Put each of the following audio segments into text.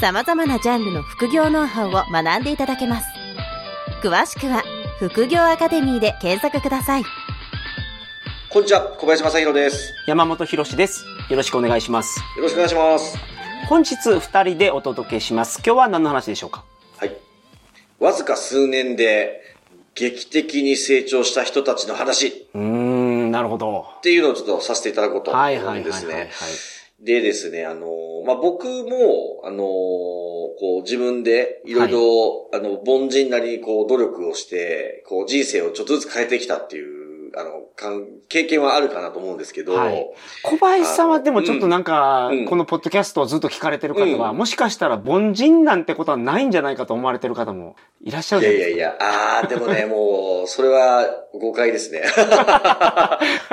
様々なジャンルの副業ノウハウを学んでいただけます詳しくは副業アカデミーで検索くださいこんにちは、小林正宏です。山本博史です。よろしくお願いします。よろしくお願いします。本日二人でお届けします。今日は何の話でしょうか？はい。わずか数年で劇的に成長した人たちの話うーん、なるほど。っていうのをちょっとさせていただこうと思はいはいはいはい、うんですはいね。。でですね、あの、まあ、僕も、あの、こう自分でいろいろ、あの、凡人なりにこう努力をして、こう人生をちょっとずつ変えてきたっていう、あの、かん経験はあるかなと思うんですけど、はい小林さんはでもちょっとなんか、うんこのポッドキャストをずっと聞かれてる方は、うんもしかしたら凡人なんてことはないんじゃないかと思われてる方もいらっしゃるじゃないですか。いやいやいや、ああ、でもね、もう、それは誤解ですね。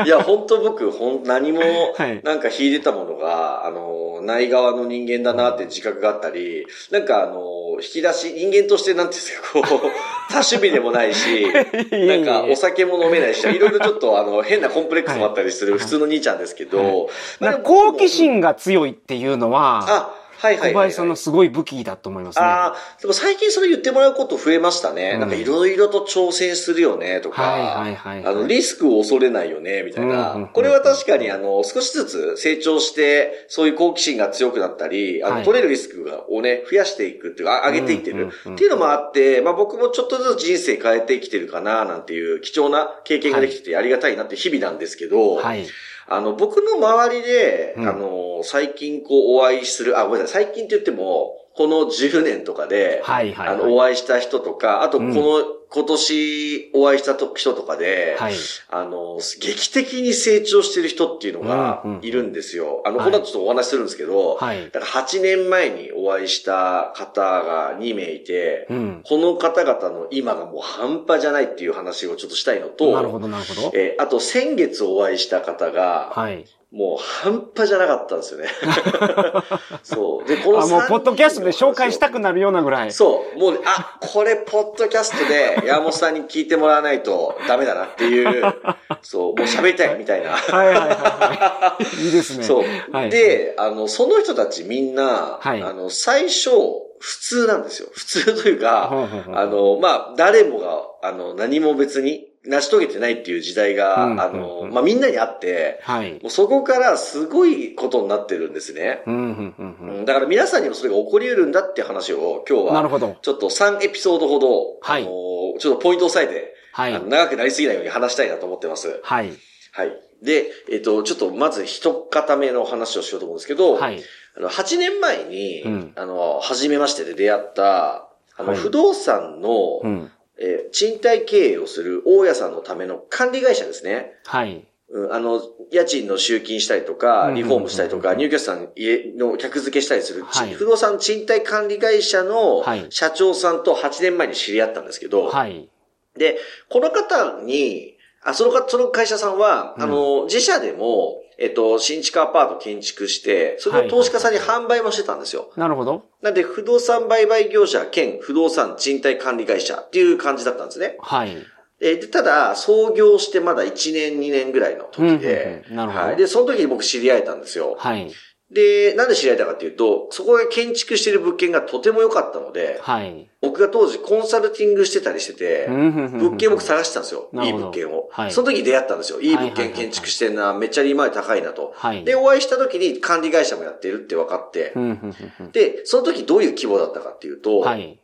いや、本当僕、ほん、何も はい、なんか秀でたものが、あの、ない側の人間だなって自覚があったり、なんかあの、引き出し、人間としてなんていうんですか、こう、多趣味でもないし、なんかお酒も飲めないし、いろいろちょっとあの、変なコンプレックスもあったりする普通の兄ちゃんですけど、まあなんか好奇心が強いっていうのは、あ、はいはいはい、小林さんのすごい武器だと思いますね。ああ、でも最近それ言ってもらうこと増えましたね。うんなんかいろいろと挑戦するよね、とか、はいはいはいはいあの、リスクを恐れないよね、みたいな。うんうんうんこれは確かにあの、少しずつ成長して、そういう好奇心が強くなったり、あの、はい取れるリスクをね、増やしていくっていうか、あ上げていってる、っていうのもあって、まあ僕もちょっとずつ人生変えてきてるかな、なんていう貴重な経験ができててありがたいなって日々なんですけど、はい。あの、僕の周りで、うん。あの、最近こうお会いする、あ、ごめんなさい、最近って言っても、この10年とかで、はいはいはい。あの、お会いした人とか、あとこうんの、今年お会いしたと人とかで、はい。あの、劇的に成長してる人っていうのがうんうんいるんですよ。あの、はいこの後ちょっとお話しするんですけど、はい。だから8年前にお会いした方が2名いて、うん。この方々の今がもう半端じゃないっていう話をちょっとしたいのと、なるほどなるほど。えーあと先月お会いした方が、はい。もう半端じゃなかったんですよね。そう。で、このあ、もう、ポッドキャストで紹介したくくなるようなぐらい。そう。もうね、あ、これ、ポッドキャストで山本さんに聞いてもらわないとダメだなっていう、そう、もう喋りたいみたいな。はいはいはいはい。いいですね。そう。はい、で、あの、その人たちみんな、はいあの、最初、普通なんですよ。普通というか、あの、まあ、誰もが、あの、何も別に成し遂げてないっていう時代が、うんあの、うんまあ、みんなにあって、はい。もうそこからすごいことになってるんですね。うん、うん、うん、う。うんんだから皆さんにもそれが起こり得るんだって話を今日は、なるほど。ちょっと3エピソードほど、はいあのちょっとポイントを押さえて、はいあの。長くなりすぎないように話したいなと思ってます。はい。はい。で、えっ、と、ちょっとまず一方目の話をしようと思うんですけど、はい。あの8年前に、うんあの、初めましてで出会った、あの、はい不動産の、うん。えー賃貸経営をする大家さんのための管理会社ですね。はい。うん、あの、家賃の集金したりとか、うんリフォームしたりとか、入居者さん家の客付けしたりする、ちはい不動産賃貸管理会社のはい社長さんと8年前に知り合ったんですけど、はい。で、この方に、あ、そのか、その会社さんは、うんあの、自社でも、えっと、新築アパート建築して、それを投資家さんに販売もしてたんですよ。なるほど。なんで、不動産売買業者兼不動産賃貸管理会社っていう感じだったんですね。はい。えーでただ、創業してまだ1年、2年ぐらいの時で、うんうんうんなるほどはい。で、その時に僕知り合えたんですよ。はい。で、なんで知り合えたかっていうと、そこが建築してる物件がとても良かったので、はい。僕が当時コンサルティングしてたりしてて、物物件僕探してたんですよ。いない物件を。はいその時に出会ったんですよ。いい物件建築してんな、めっちゃ利回り高いなと。はい。で、お会いした時に管理会社もやってるって分かってで、その時どういう規模だったかっていうと、うん。はい。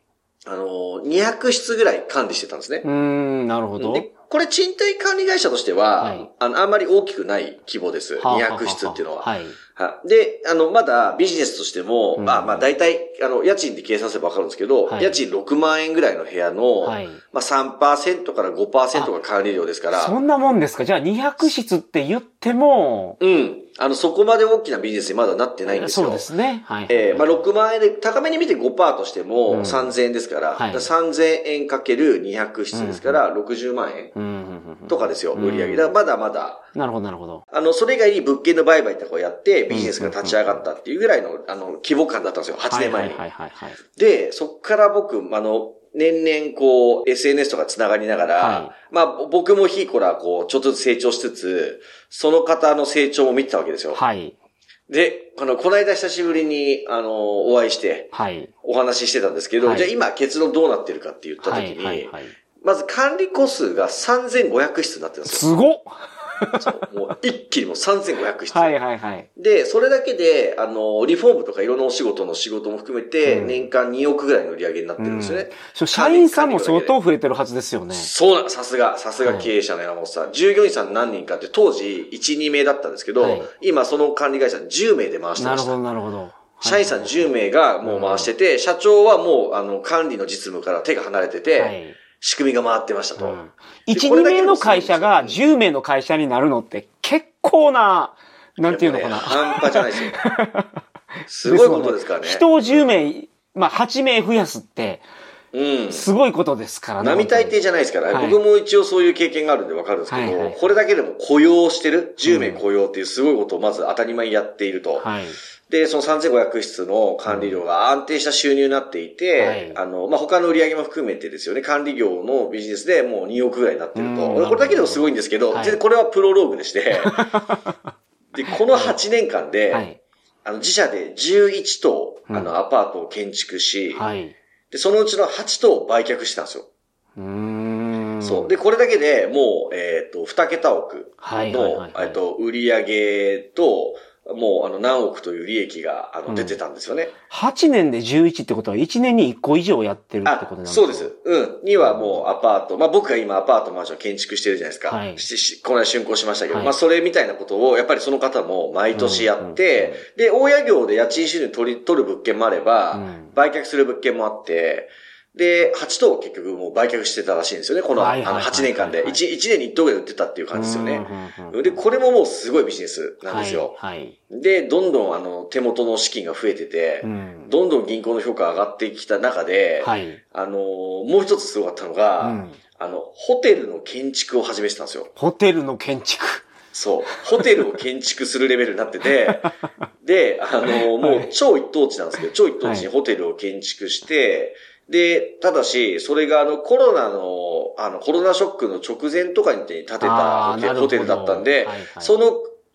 あの、200室ぐらい管理してたんですねう。ーん、なるほど。で、これ賃貸管理会社としては、はいあの、あんまり大きくない規模です。はあはあはあ200室っていうのは。はい。はで、あの、まだビジネスとしても、うんまあまあ大体、あの、家賃で計算すればわかるんですけど、はい家賃6万円ぐらいの部屋の、はい。まあ3%から5%が管理料ですから、そんなもんですか？じゃあ200室って言っても、うん。あの、そこまで大きなビジネスにまだなってないんですよ。そうですね。はい。えーまあ、6万円で、高めに見て5%としてうんも3000円ですから、はいだから3000円かける200室ですから、60万円うんうんうんうんとかですよ、うん売り上げ。だまだまだ、なるほど、なるほど。あの、それ以外に物件の売買とかをやって、ビジネスが立ち上がったっていうぐらいの、あの、規模感だったんですよ、8年前に。はいはいはいはい。で、そっから僕、あの、年々こう、SNS とか繋がりながら、はまあ、僕もヒーコラ、こう、ちょっとずつ成長しつつ、その方の成長も見てたわけですよ。はい。で、この、この間久しぶりに、あの、お会いして、はい。お話ししてたんですけど、はいじゃあ今結論どうなってるかって言ったはい。時に、はい。はい。まず管理個数が3500室になってるんですよ。すごっもう一気にもう3500室。はいはいはい。で、それだけで、あの、リフォームとかいろんなお仕事の仕事も含めて、うん年間2億ぐらいの売り上げになってるんですよね。そう社員さんも相当増えてるはずですよね。そうな、さすが、さすが経営者の山本さん。従業員さん何人かって当時1、2名だったんですけど、はい今その管理会社10名で回してました。なるほど、なるほど。社員さん10名がもう回してて、社長はもうあの管理の実務から手が離れてて、はい。仕組みが回ってましたと。うん1、2名の会社が10名の会社になるのって結構な、なんていうのかな。ね半端じゃないですよ。すごいことですからね。人を10名、まあ8名増やすって、うん。すごいことですからね。並大抵じゃないですから、はい僕も一応そういう経験があるんでわかるんですけど、はいはいこれだけでも雇用してる、10名雇用っていうすごいことをまず当たり前にやっていると。はい。で、その3500室の管理料が安定した収入になっていて、はいあの、まあ、他の売り上げも含めてですよね、管理業のビジネスでもう2億ぐらいになってると。うんこれだけでもすごいんですけど、はいこれはプロローグでして、で、この8年間で、はい。あの、自社で11棟、うんあの、アパートを建築し、はい。で、そのうちの8棟を売却したんですよ。うーん。そう。で、これだけでもう、えっ、と、2桁億はいはいのはい、はいえっと、売上と、もう、あの、何億という利益が、あの、うん出てたんですよね。8年で11ってことは1年に1個以上やってるってあことなん、ですかそうです。うん。にはもうアパート。まあ僕が今アパートマンション建築してるじゃないですか。はいししこの間竣工しましたけど、はいまあそれみたいなことを、やっぱりその方も毎年やって、で、大家業で家賃収入取り、取る物件もあれば、うん売却する物件もあって、で、8棟結局もう売却してたらしいんですよね。この、あのはいはいはいはい8年間で。1, 1年に1棟ぐらい売ってたっていう感じですよね。で、これももうすごいビジネスなんですよ。はい。はいで、どんどんあの、手元の資金が増えてて、うんどんどん銀行の評価が上がってきた中で、はい。あのーもう一つすごかったのが、うんあの、ホテルの建築を始めてたんですよ。ホテルの建築。そう。ホテルを建築するレベルになってて、で、あのーもう超一等地なんですけど、超一等地にホテルを建築して、で、ただし、それがあのコロナの、あのコロナショックの直前とかに建てたホテルだったんで、はいはいその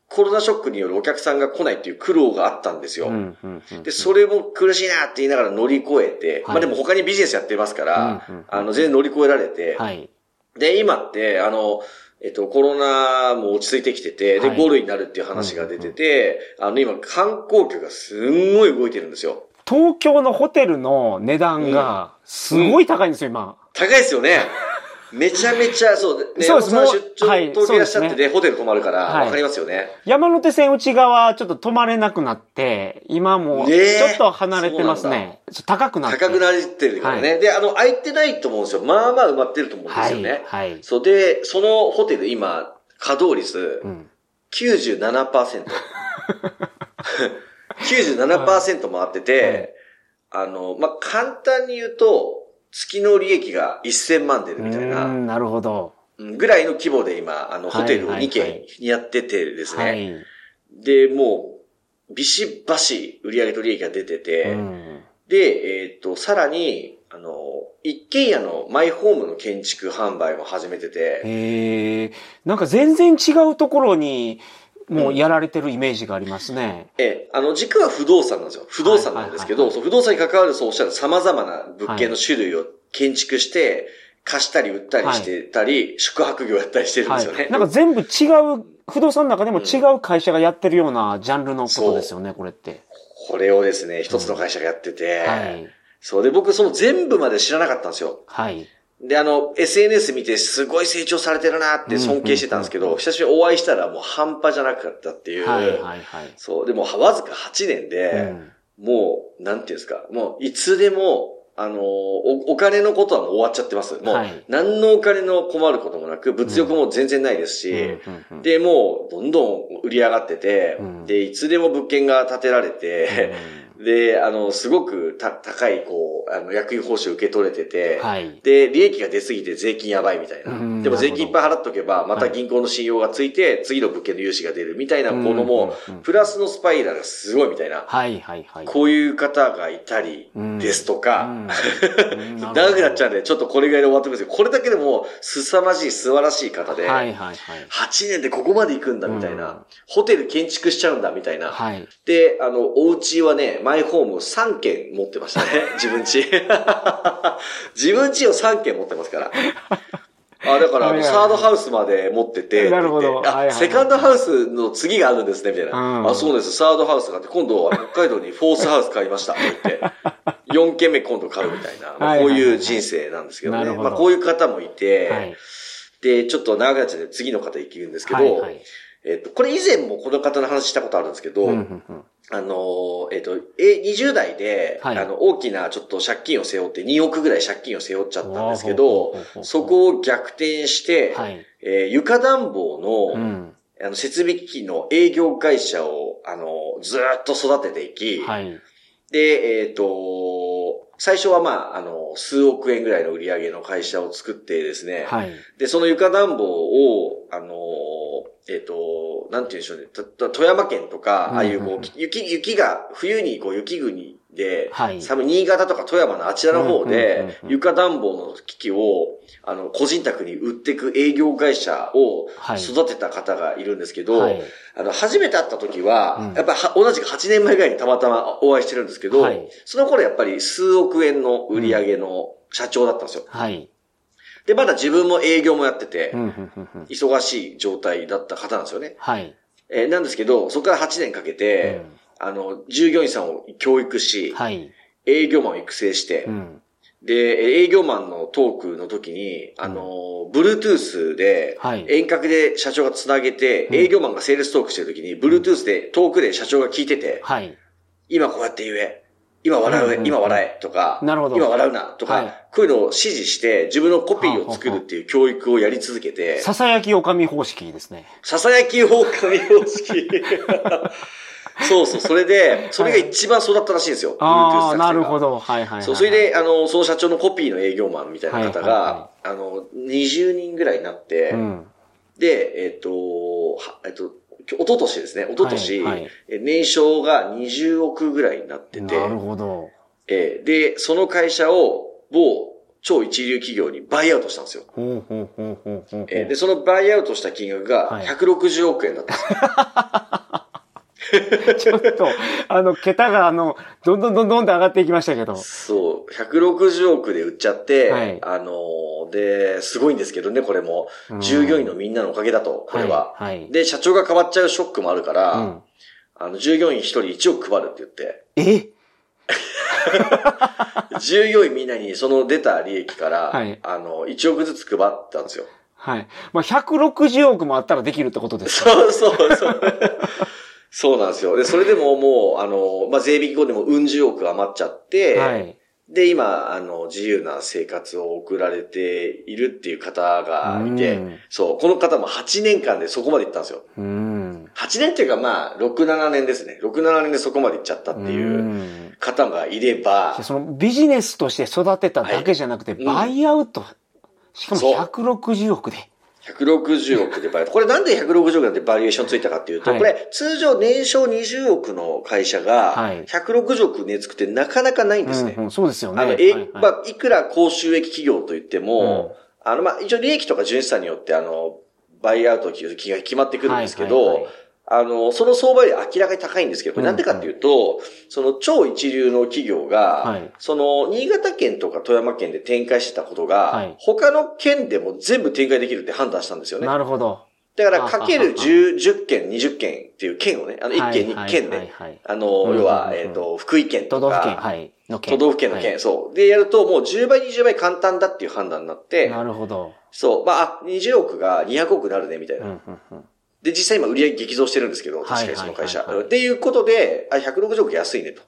コロナショックによるお客さんが来ないっていう苦労があったんですよ。うんうんうんで、それも苦しいなって言いながら乗り越えて、はいまあでも他にビジネスやってますから、うんうんうんあの、全然乗り越えられて、はい。で、今って、あの、えっと、コロナも落ち着いてきてて、で、はい5類になるっていう話が出てて、あの、今、観光客がすんごい動いてるんですよ。東京のホテルの値段がすごい高いんですよ、今。高いですよね。めちゃめちゃ、そう、ね、そうです山本さんもう出張、はい東京いらっしゃってね、ホテル泊まるから、はいわかりますよね。山手線内側ちょっと泊まれなくなって、今もうちょっと離れてますね。高くなって。高くなってるからね。で、あの、空いてないと思うんですよ。まあまあ埋まってると思うんですよね。はい。はい。そう、で、そのホテル今、稼働率うん。97%。97%回ってて、あの、まあ、簡単に言うと、月の利益が1000万出るみたいうな、ん、なるほど。うんぐらいの規模で今、あの、はいホテルを2はいは軒いやっててですね。はい。で、もう、ビシバシ売上と利益が出てて、うんで、えっ、と、さらに、あの、一軒家のマイホームの建築販売も始めてて、へえ、なんか全然違うところに、もうやられてるイメージがありますね。ええ、あの、軸は不動産なんですよ。不動産なんですけど、はいはいそう不動産に関わるそうおっしゃる様々な物件の種類を建築して、貸したり売ったりしてたり、宿泊業やったりしてるんですよね。はい。なんか全部違う、不動産の中でも違う会社がやってるようなジャンルのことですよね、これって。これをですね、一つの会社がやってて、はい。そうで、僕その全部まで知らなかったんですよ。はい。で、あの、SNS 見てすごい成長されてるなって尊敬してたんですけど、久しぶりにお会いしたらもう半端じゃなかったっていう。はい、はい、はい。そう、でもわずか8年で、うん。もう、なんていうんですか、もういつでも、あの、おお金のことはもう終わっちゃってます。もう、はい。何のお金の困ることもなく、物欲も全然ないですし、うん。で、もう、どんどん売り上がってて、うん。で、いつでも物件が建てられて、で、あの、すごくた高い、こう、あの、役員報酬受け取れてて、はい。で、利益が出すぎて税金やばいみたいな。うんでも税金いっぱいな払っとけば、また銀行の信用がついて、次の物件の融資が出るみたいなものもプラスのスパイラルがすごいみたいな。はいはいはい。こういう方がいたりですとか、うん 長くなっちゃうんで、ちょっとこれぐらいで終わってくるんですけど、これだけでも、凄まじい、素晴らしい方で、はいはいはい。8年でここまで行くんだみたいな、うんホテル建築しちゃうんだみたいな。はい。で、あの、お家はね、マイホーム3軒持ってましたね。自分家。自分家を3軒持ってますから。あ、だから、サードハウスまで持ってて、なるほどあ、セカンドハウスの次があるんですね、みたいな。うんあ、そうです、サードハウスがあって、今度は北海道にフォースハウス買いました、って言って。4軒目今度買うみたいな、まあこういう人生なんですけどね。まあこういう方もいて、はい。で、ちょっと長くなっちゃって次の方行くんですけど。えっと、これ以前もこの方の話したことあるんですけど、うんうんうんあの、えっと、え、20代で、はいあの、大きなちょっと借金を背負って、2億ぐらい借金を背負っちゃったんですけどそこを逆転して、はい。えー床暖房の、うん。あの、設備機器の営業会社を、あの、ずーっと育てていき、はい。で、えっ、と、最初はまあ、あの、数億円ぐらいの売り上げの会社を作ってですね、はい。で、その床暖房を、あの、えっ、と、なんて言うんでしょうね。たた富山県とか、ああいうこう、雪、雪が、冬にこう雪国で、はい寒い新潟とか富山のあちらの方でう、ん床暖房の機器を、あの、個人宅に売っていく営業会社をはい育てた方がいるんですけど、はい。あの、初めて会った時は、うんやっぱ同じく8年前ぐらいにたまたまお会いしてるんですけど、はいその頃やっぱり数億円の売り上げの社長だったんですよ。はい。で、まだ自分も営業もやってて、うん、うん、うん、うん。忙しい状態だった方なんですよね。はい。えーなんですけど、そこから8年かけて、あの、従業員さんを教育し、はい。営業マンを育成して、うん。で、営業マンのトークの時に、あの、Bluetooth で、はい。遠隔で社長がつなげて、うん営業マンがセールストークしてる時に、Bluetooth で、トークで社長が聞いてて、はい。今こうやって言え、今笑う、うんうんうん今笑え、とか、なるほど今笑うな、とか、はいこういうのを指示して、自分のコピーを作るっていう教育をやり続けて、ささやきおかみ方式ですね。ささやき狼方式。そうそう、それで、それが一番育ったらしいんですよ。ああ、Bluetooth なるほど。ど。はいはいはい。そう、それで、あの、その社長のコピーの営業マンみたいな方が、はいはあの、20人ぐらいになって、うん。で、えっ、と、はえっ、と、一昨年ですね、一昨年、はいはいえ年商が20億ぐらいになってて、なるほど。えーで、その会社を某超一流企業にバイアウトしたんですよ。で、そのバイアウトした金額がはい160億円だったんですよ。ちょっと、あの、桁が、あの、どんどんどんどんって上がっていきましたけど。そう、160億で売っちゃって、はいあので、すごいんですけどね、これも。従業員のみんなのおかげだと、これは。はい。はい。で、社長が変わっちゃうショックもあるから、うんあの、従業員一人1億配るって言って、え従業員みんなにその出た利益から、はいあの、1億ずつ配ったんですよ。はい。まあ、160億もあったらできるってことですかそうそうそう。そうなんですよ。で、それでももう、あの、まあ、税引き後でもうん十億余っちゃって、はい。で、今、あの、自由な生活を送られているっていう方がいてうん、そう、この方も8年間でそこまで行ったんですよ。うん。8年っていうかまあ、6、7年ですね。6、7年でそこまで行っちゃったっていううん方がいれば、そのビジネスとして育てただけじゃなくて、はいバイアウト。しかもそう160億で。160億でバイト。これなんで160億なんてバリエーションついたかっていうと、はいこれ通常年商20億の会社がはい160億値つくってなかなかないんですね。うんうんそうですよね。あの、え、はいはいまあ、いくら高収益企業と言っても、あの、まあ、一応利益とか純資産によって、あの、バイアウト金が決まってくるんですけど、はいはいはいあの、その相場より明らかに高いんですけど、これなんでかっていうと、その超一流の企業が、はいその、新潟県とか富山県で展開してたことが、はい他の県でも全部展開できるって判断したんですよね。なるほど。だから、あかける10、10県、20県っていう県をね、あの、1県、2県ね。はいはいはいあの、うん要は、うんうんえっと、福井県とか、都道府県、はい。の県。都道府県の県、はそう。で、やるともう10倍、20倍簡単だっていう判断になって、いなるほど。そう、まあ、あ20億が200億になるね、みたいな。うんうんうんで、実際今売り上げ激増してるんですけど、確かにその会社。はいはいはいはいっていうことで、あ、160億安いねと。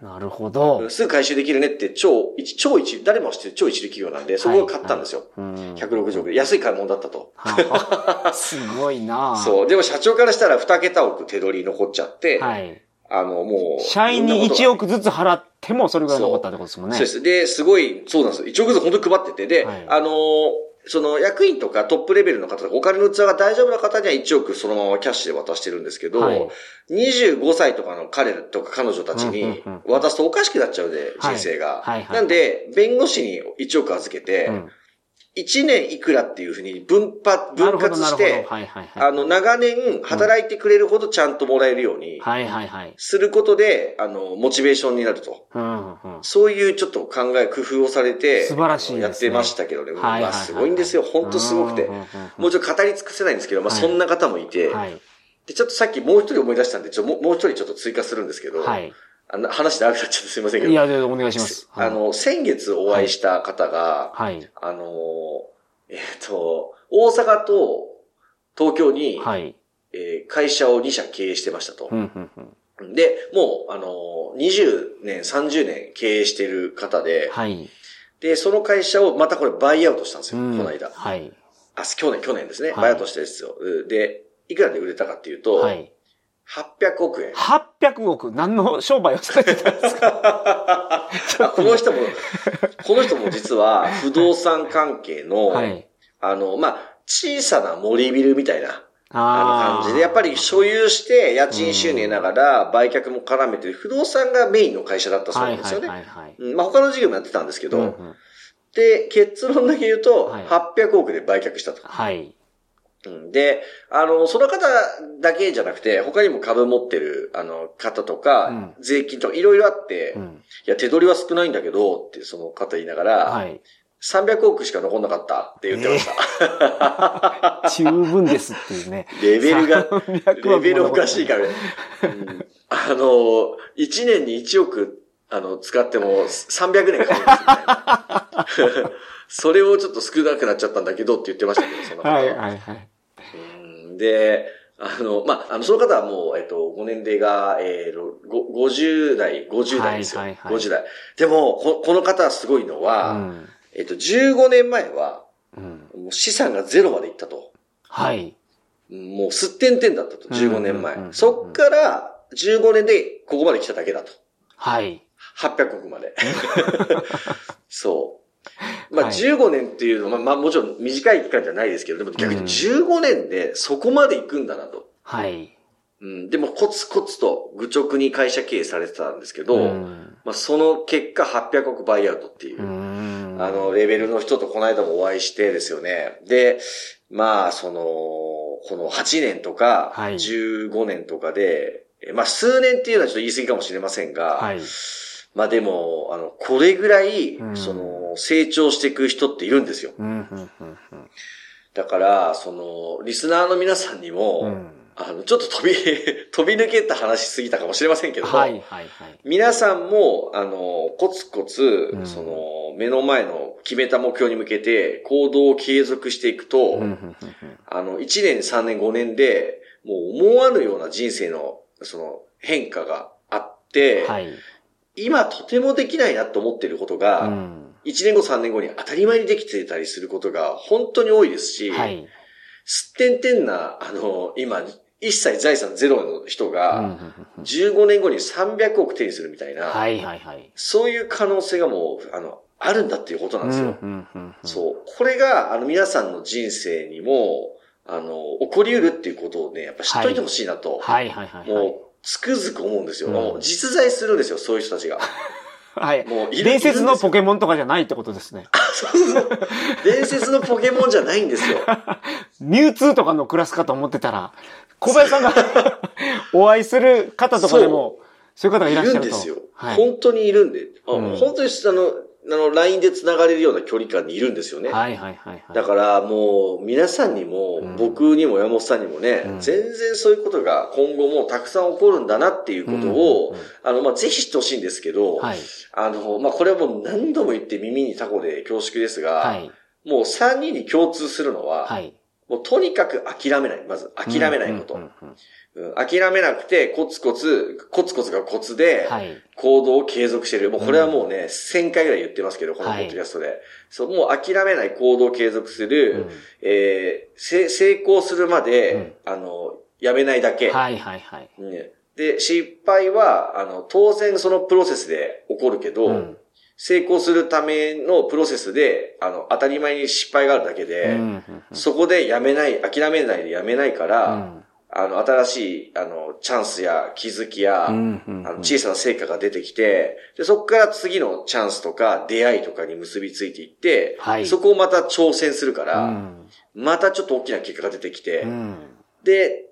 なるほど。すぐ回収できるねって超一、超一、誰もが知ってる超一流企業なんで、そこを買ったんですよ。うん160億で。安い買い物だったと。はあすごいな そう。でも社長からしたら2桁億手取り残っちゃって、はい。あの、もう。社員に1億ずずつ払ってもそれぐらい残ったってことですもんね。そうです。で、すごい、そうなんですよ。1億ずつ本当に配ってて、で、はいあのーその役員とかトップレベルの方とかお金の器が大丈夫な方には1億そのままキャッシュで渡してるんですけど、はい。25歳とかの彼とか彼女たちに渡すとおかしくなっちゃうで、はい。人生が。はい。はい。なんで、弁護士に1億預けて、うん1年いくらっていうふうに分発、分。割して、はいはいはい。あの、長年働いてくれるほどちゃんともらえるように、はいはいはい。することで、あの、モチベーションになると。うんうん。そういうちょっと考え、工夫をされて、素晴らしいねやってましたけどね。はいはいはいまあ、すごいんですよ。本当すごくて。もうちょっと語り尽くせないんですけど、まあ、はいそんな方もいて、はい。で、ちょっとさっきもう一人思い出したんで、ちょもうもう一人ちょっと追加するんですけど、はい。あの話長くなっちゃってすいませんけど、いや、でお願いします。あの、先月お会いした方が、はい。あの、えっ、と、大阪と東京に、はい。えー会社を2社経営してましたとう。んうんうんで、もう、あの、20年、30年経営してる方で、はい。で、その会社をまたこれバイアウトしたんですよ、うんこの間。はい。あ、去年、去年ですね。はいバイアウトしたんですよ。うんで、いくらで売れたかっていうと、はい。800億円。800億、何の商売をされてたんですか？あ この人も、この人も実は不動産関係の、はい。あの、まあ、小さな森ビルみたいな、ああの感じで、やっぱり所有して家賃収入ながら売却も絡めてる不動産がメインの会社だったそうなんですよね。まあ他の事業もやってたんですけど、うんうんで、結論だけ言うと、はい800億で売却したと。はい。うんで、あの、その方だけじゃなくて、他にも株持ってる、あの、方とか、うん税金とかいろいろあって、いうんや、手取りは少ないんだけど、ってその方言いながら、はい。300億しか残んなかったって言ってました。十分ですっていうね。レベルが、300億レベルおかしいからね。うんあの、1年に1億、あの、使っても300年かかるんですよね。それをちょっと少なくなっちゃったんだけどって言ってましたけど、その方は。はいはいはい。うんで、あの、まあ、あの、その方はもう、えっと、ご年齢が、えー、ろご50代、50代ですよ。はいはいはい50代。でもこ、この方はすごいのは、うんえっと、15年前は、うんもう資産がゼロまでいったと。はい。もうすってんてんだったと、15年前うんうんうんう。んそっから、15年でここまで来ただけだと。はい。800億まで。そう。まあ、はい15年っていうのは、まあ、もちろん短い期間じゃないですけど、でも逆にうん15年でそこまで行くんだなと。はい。うん、でもコツコツと愚直に会社経営されてたんですけど、うんまあ、その結果800億バイアウトっていう、うんあの、レベルの人とこの間もお会いしてですよね。で、まあ、その、この8年とか、はい15年とかで、えまあ、数年っていうのはちょっと言い過ぎかもしれませんが、はい。まあでも、あの、これぐらい、うんその、成長していく人っているんですよ。だから、その、リスナーの皆さんにも、うんあの、ちょっと飛び、飛び抜けた話しすぎたかもしれませんけど、はいはいはい。皆さんも、あの、コツコツ、うんその、目の前の決めた目標に向けて行動を継続していくと、あの、1年、3年、5年で、もう思わぬような人生の、その、変化があって、うんはい。今とてもできないなと思っていることが、うん1年後、3年後に当たり前にできてたりすることが本当に多いですし、はい。すってんてんな、あの、今、一切財産ゼロの人が、うんうん15年後に300億手にするみたいな、はいはいはい。そういう可能性がもう、あの、あるんだっていうことなんですよ。そう。これが、あの、皆さんの人生にも、あの、起こり得るっていうことをね、やっぱ知っといてほしいなと、はいはいはいはい。もう、つくづく思うんですよ。うんもう実在するんですよ、そういう人たちが。はい。もう伝説のポいケモンとかじゃないってことですね。そうそう伝説のポケモンじゃないんですよ。ミュウツーとかのクラスかと思ってたら、小林さんが お会いする方とかでも、そういう方がいいらっしゃると。るんですよ。はい。本当にいるんで。あうん本当に、あの、あの、LINE で繋がれるような距離感にいるんですよね。はいはいはいはい。だからもう、皆さんにも、うん僕にも山本さんにもね、うん全然そういうことが今後もたくさん起こるんだなっていうことを、うんうんうんあの、まあ、ぜひ知ってほしいんですけど、はい。あの、まあ、これはもう何度も言って耳にタコで恐縮ですが、はい。もう3人に共通するのは、はい。もうとにかく諦めない。まず、諦めないこと。うんうんうんうん諦めなくて、コツコツ、コツコツがコツで、はい。行動を継続してる。もうこれはもうね、1000回ぐらい言ってますけど、このポはいッドキャストで。そう、もう諦めない行動を継続する、うんえーせ成功するまで、あの、やめないだけ。はいはいはい。ねで、失敗は、あの、当然そのプロセスで起こるけど、うん成功するためのプロセスで、あの、当たり前に失敗があるだけで、うんうんそこでやめない、諦めないでやめないから、うんあの、新しい、あの、チャンスや気づきや、あの小さな成果が出てきて、で、そこから次のチャンスとか出会いとかに結びついていって、はいそこをまた挑戦するから、うんまたちょっと大きな結果が出てきて、うんで、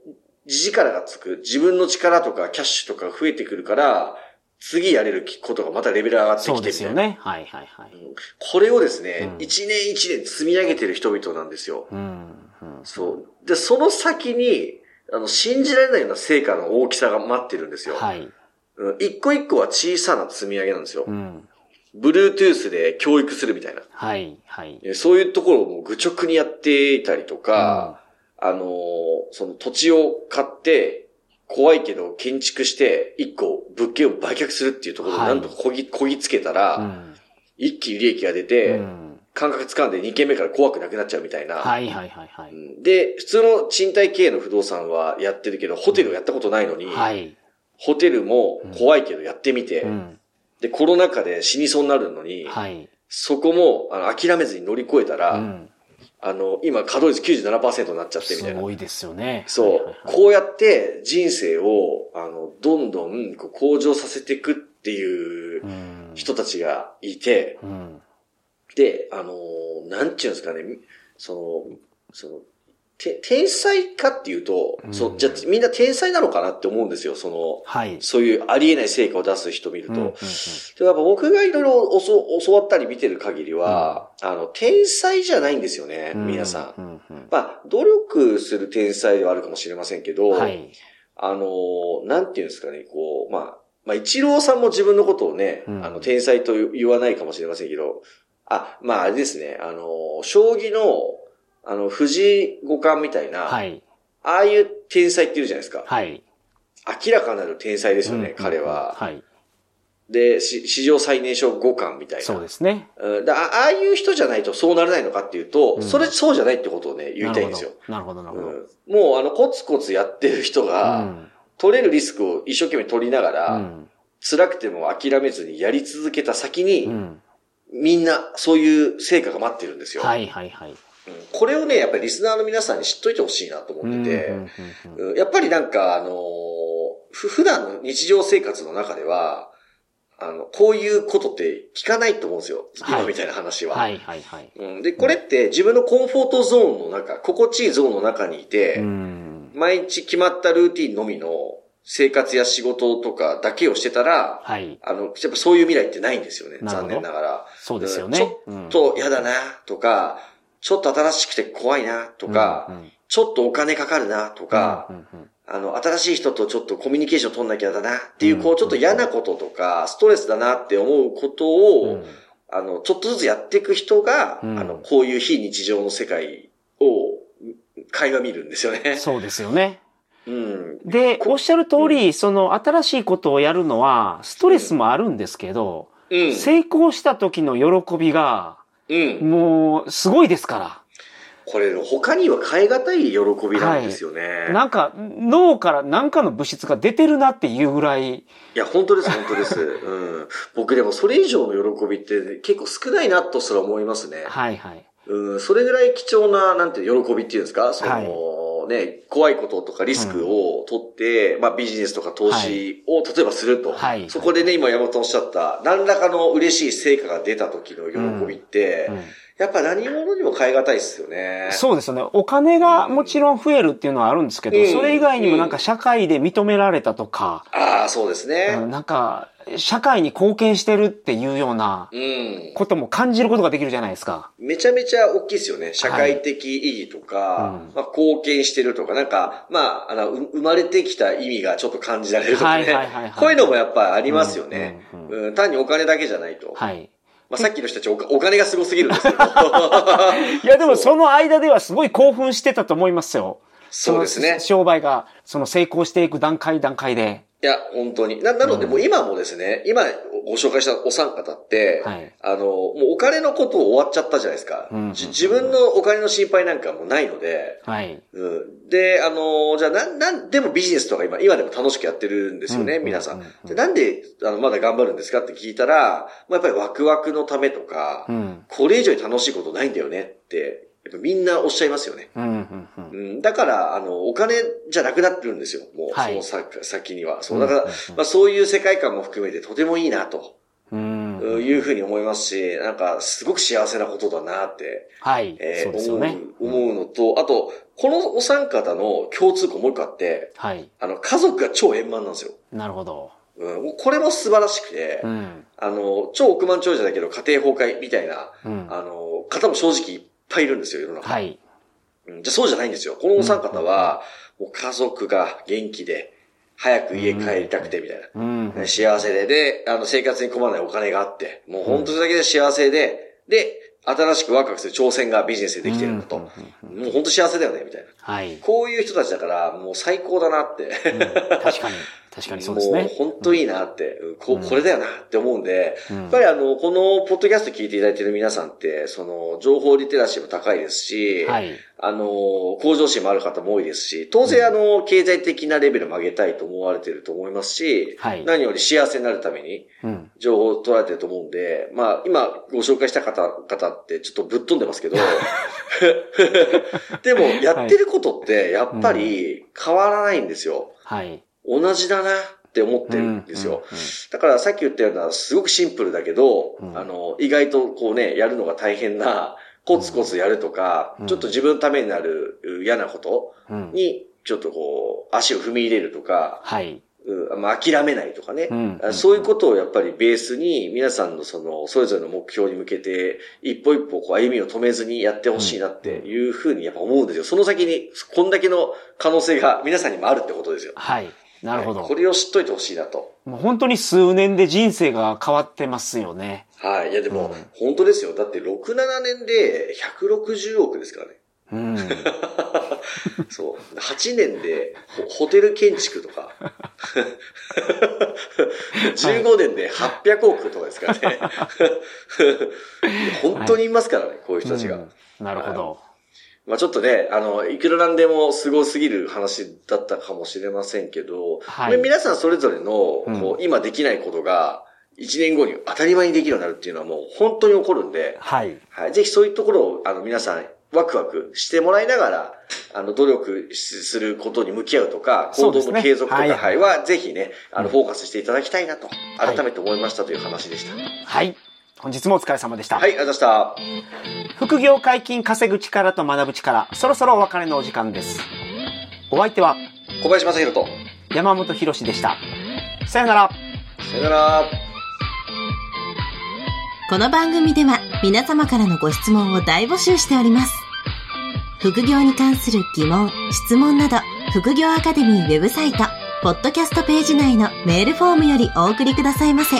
力がつく、自分の力とかキャッシュとかが増えてくるから、次やれることがまたレベル上がってきてそうですよ。ね。はいはいはい。これをですね、うん一年一年積み上げてる人々なんですよ。うんうんそう。で、その先に、あの、信じられないような成果の大きさが待ってるんですよ。はい。うん一個一個は小さな積み上げなんですよう。ん。Bluetooth で教育するみたいな。はいはい。えそういうところをもう愚直にやっていたりとか、あのーその土地を買って、怖いけど建築して、一個物件を売却するっていうところではいなんとかこぎ、こぎつけたら、うん一気に利益が出うて、ん感覚つかんで2軒目から怖くなくなっちゃうみたいな。はいはいはいはい。うんで、普通の賃貸経営の不動産はやってるけど、ホテルをやったことないのに、はい。ホテルも怖いけどやってみて、うんで、コロナ禍で死にそうになるのに、はい。そこもあの諦めずに乗り越えたら、うんあの、今稼働率97%になっちゃってみたいな。すごいですよね。そう、はいはいはいこうやって人生を、あの、どんどんこう向上させていくっていううん人たちがいて、うんで、あの、なんちゅうんですかね、その、その、て天才かっていうと、うんそう、じゃあみんな天才なのかなって思うんですよ、その、はい。そういうありえない成果を出す人を見ると。うんうんうんでやっぱ僕がいろいろ教教わったり見てる限りは、あの、天才じゃないんですよね、うん皆さん。うんうんまあ、努力する天才ではあるかもしれませんけど、はい。あの、なんていうんですかね、こう、まあ、まあ、一郎さんも自分のことをね、うんあの、天才と言わないかもしれませんけど、あ、まあ、あれですね、あの、将棋の、あの、藤井五冠みたいな、はい。ああいう天才っているじゃないですか。はい。明らかなる天才ですよね、うん彼は。はい。で、し史上最年少五冠みたいな。そうですね。うんだあああいう人じゃないとそうならないのかっていうと、うんそれそうじゃないってことをね、言いたいんですよ。なるほど、なるほど。うんもうあの、コツコツやってる人。が、取れるリスクを一生懸命取りながら、うん。辛くても諦めずにやり続けた先に、うん。みんなそういう成果が待ってるんですよ。はいはいはい。うんこれをね、やっぱりリスナーの皆さんに知っといてほしいなと思ってて、やっぱりなんか、あの普段の日常生活の中では、あの、こういうことって聞かないと思うんですよ。はい今みたいな話は。はいはいはい。うん、で、これって自分のコンフォートゾーンの中、心地いいゾーンの中にいて、うん。毎日決まったルーティンのみの生活や仕事とかだけをしてたら、はい。あの、やっぱそういう未来ってないんですよね。残念ながら。そうですよね。ちょっと嫌だなとか、ちょっと新しくて怖いなとか、うんうんちょっとお金かかるなとか、うんうんあの、新しい人とちょっとコミュニケーション取んなきゃだなっていう、うんこう、ちょっと嫌なこととか、ストレスだなって思うことを、うんあの、ちょっとずつやっていく人が、うんあの、こういう非日常の世界を、会話見るんですよね。そうですよね。うん。で、おっしゃる通り、その新しいことをやるのは、ストレスもあるんですけど、うん。成功した時の喜びが、うん。もう、すごいですかこれ、他には変え難い喜びなんですよね。ら。なんか、脳から何かの物質が出てるなっていうぐらい、いや、本当です、本当です。うん。僕でもそれ以上の喜びって結構少ないなとすら思いますね。はいはい。うん、それぐらい貴重な、なんていう喜びっていうんですか？その、ね、怖いこととかリスクを取って、まあビジネスとか投資を例えばすると。はい。そこでね、今山本おっしゃった、何らかの嬉しい成果が出た時の喜びって、うんやっぱ何者にも変え難いですよね。そうですよね。お金がもちろん増えるっていうのはあるんですけど、うんそれ以外にもなんか社会で認められたとか、ああ、そうですね。うんなんか、社会に貢献してるっていうようなうん。ことも感じることができるじゃないですか。めちゃめちゃ大きいですよね。社会的意義とか、うんまあ、貢献してるとか、なんか、まあ、あの、う生まれてきた意味がちょっと感じられるとかね。はいはいはいはいこういうのもやっぱりありますよね。ううんん単にお金だけじゃないと。はい。まあ、さっきの人たちおお金がすごすぎるんですけど。いやでもその間ではすごい興奮してたと思いますよ。そうですねの商売が、その成功していく段階段階で。いや、本当に。な、なので、もう今もですね、今ご紹介したお三方って、はいあの、もうお金のことを終わっちゃったじゃないですか。うんじ自分のお金の心配なんかもうないので、はい。うん、で、あの、じゃあ、なん、なんでもビジネスとか今、今でも楽しくやってるんですよね、うん皆さんでなんで、あの、まだ頑張るんですかって聞いたら、まあ、やっぱりワクワクのためとか、うん。これ以上に楽しいことないんだよねって、やっぱみんなおっしゃいますよね。うん、うん、だから、あの、お金じゃなくなってるんですよ。もう、はいその先先には。そう、だから、まあそういう世界観も含めてとてもいいなとうん。いうふうに思いますし、なんか、すごく幸せなことだなって、はい。えーそうね。思う、思うのと、あと、このお三方の共通項もう一個あって、はい。あの、家族が超円満なんですよ。なるほど。うん、これも素晴らしくて、うん。あの、超億万長者だけど家庭崩壊みたいな、うん。あの、方も正直ぱいいるんですよ、世の中。はい。うんじゃあそうじゃないんですよ。このお三方は、もう家族が元気で、早く家帰りたくてみたいな。うん。幸せで、で、あの、生活に困らないお金があって、もう本当にだけで幸せで、で、新しくワクワクする挑戦がビジネスでできてるんだと。うんもう本当幸せだよね、みたいな。はい。こういう人たちだから、もう最高だなって。うん確かに。確かにそうですね。もう本当いいなって、うんここれだよなって思うんで、うんやっぱりあの、このポッドキャスト聞いていただいている皆さんって、その、情報リテラシーも高いですし、はい。あの、向上心もある方も多いですし、当然あの、経済的なレベルも上げたいと思われていると思いますし、はい何より幸せになるためにうん。情報を取られてると思うんで、まあ、今ご紹介した方、方ってちょっとぶっ飛んでますけど、でも、やってることって、やっぱり変わらないんですよ。はい。同じだなって思ってるんですよ。だからさっき言ったような、すごくシンプルだけど、うんあの、意外とこうね、やるのが大変な、コツコツやるとか、うんちょっと自分のためになるう嫌なことに、ちょっとこう、足を踏み入れるとか、はい。うまあ、諦めないとかね、そういうことをやっぱりベースに、皆さんのその、それぞれの目標に向けて、一歩一歩こう歩みを止めずにやってほしいなっていうふうにやっぱ思うんですよ。その先に、こんだけの可能性が皆さんにもあるってことですよ。はい。なるほどこ。れを知っといてほしいなと。もう本当に数年で人生が変わってますよね。はい。いやでも、うん本当ですよ。だって6、7年で160億ですからね。うん。そう。8年でホホテル建築とか。15年で800億とかですからね。本当にいますからね、こういう人たちが。うんなるほど。まあちょっとね、あの、いくらなんでも凄すぎる話だったかもしれませんけど、はい皆さんそれぞれの、うんこう今できないことが、1年後に当たり前にできるようになるっていうのはもう本当に起こるんで、はい。はい。ぜひそういうところを、あの、皆さん、ワクワクしてもらいながら、あの、努力することに向き合うとか、行動の継続とか、はいはい、は、ぜひね、あの、うんフォーカスしていただきたいなと、改めて思いましたという話でした。はい。本日もお疲れ様でした。はい、ありがとうございました。副業解禁稼ぐ力と学ぶ力、そろそろお別れのお時間です。お相手は小林正宏と、山本博史でした。さよなら。さよなら。この番組では皆様からのご質問を大募集しております。副業に関する疑問、質問など、副業アカデミーウェブサイト、ポッドキャストページ内のメールフォームよりお送りくださいませ。